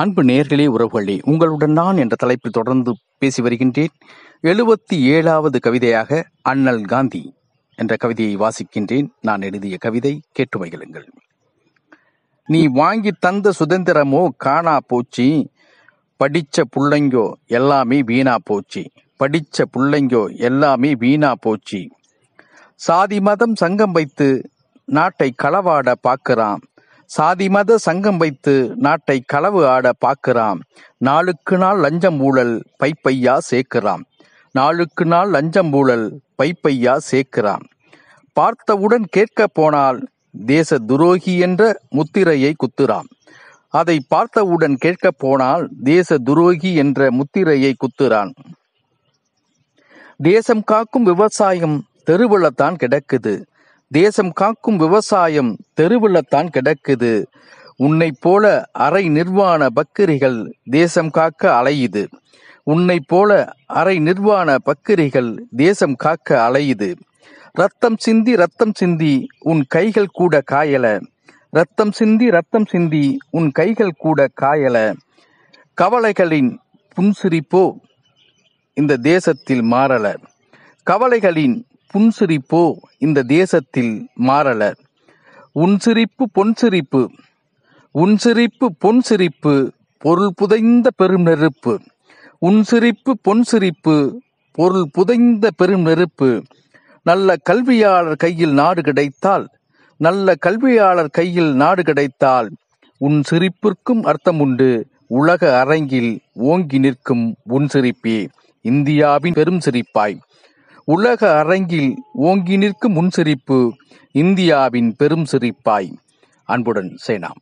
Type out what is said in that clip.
அன்பு நேர்களே உறவுகளே உங்களுடன் நான் என்ற தலைப்பில் தொடர்ந்து பேசி வருகின்றேன். எழுபத்தி ஏழாவது கவிதையாக அண்ணல் காந்தி என்ற கவிதையை வாசிக்கின்றேன். நான் எழுதிய கவிதை கேட்டு மகிழுங்கள் நீ வாங்கி தந்த சுதந்திரமோ காணா போச்சு. படிச்ச புள்ளைங்கோ எல்லாமே வீணா போச்சு. படிச்ச புள்ளைங்கோ எல்லாமே வீணா போச்சு. சாதி மதம் சங்கம் வைத்து நாட்டை களவாட பார்க்கிறான் சாதி மத சங்கம் வைத்து நாட்டை களவு ஆட பார்க்கறான் நாளுக்கு நாள் லஞ்சம் ஊழல் பைப்பையா சேர்க்கிறான் நாளுக்கு நாள் லஞ்சம் ஊழல் பைப்பையா சேர்க்கிறான் பார்த்தவுடன் கேட்க போனால் தேச துரோகி என்ற முத்திரையை குத்துறான் அதை பார்த்தவுடன் கேட்க போனால் தேச துரோகி என்ற முத்திரையை குத்துறான். தேசம் காக்கும் விவசாயம் தெருவில்தான் கிடக்குது. தேசம் காக்கும் விவசாயம் தெருவில்லத்தான் கிடக்குது. உன்னை போல அரை நிர்வாண பக்கிரிகள் தேசம் காக்க அலையுது. உன்னை போல அரை நிர்வாண பக்கிரிகள் தேசம் காக்க அலையுது. ரத்தம் சிந்தி ரத்தம் சிந்தி உன் கைகள் கூட காயல. ரத்தம் சிந்தி ரத்தம் சிந்தி உன் கைகள் கூட காயல. கவலைகளின் புன்சிரிப்போ இந்த தேசத்தில் மாறல. கவலைகளின் புன்சிரிப்போ இந்த தேசத்தில் மாறல. உன் சிரிப்பு பொன் சிரிப்பு உன் சிரிப்பு பொன் சிரிப்பு பொருள் புதைந்த பெரும் நெருப்பு உன் சிரிப்பு பொன் சிரிப்பு பொருள் புதைந்த பெரும் நெருப்பு நல்ல கல்வியாளர் கையில் நாடு கிடைத்தால் நல்ல கல்வியாளர் கையில் நாடு கிடைத்தால் உன் சிரிப்பிற்கும் அர்த்தம் உண்டு உலக அரங்கில் ஓங்கி நிற்கும் உன் சிரிப்பே இந்தியாவின் பெரும் சிரிப்பாய். உலக அரங்கில் ஓங்கி நிற்கும் முன் சிரிப்பு இந்தியாவின் பெரும் சிரிப்பாய். அன்புடன் சேனாம்.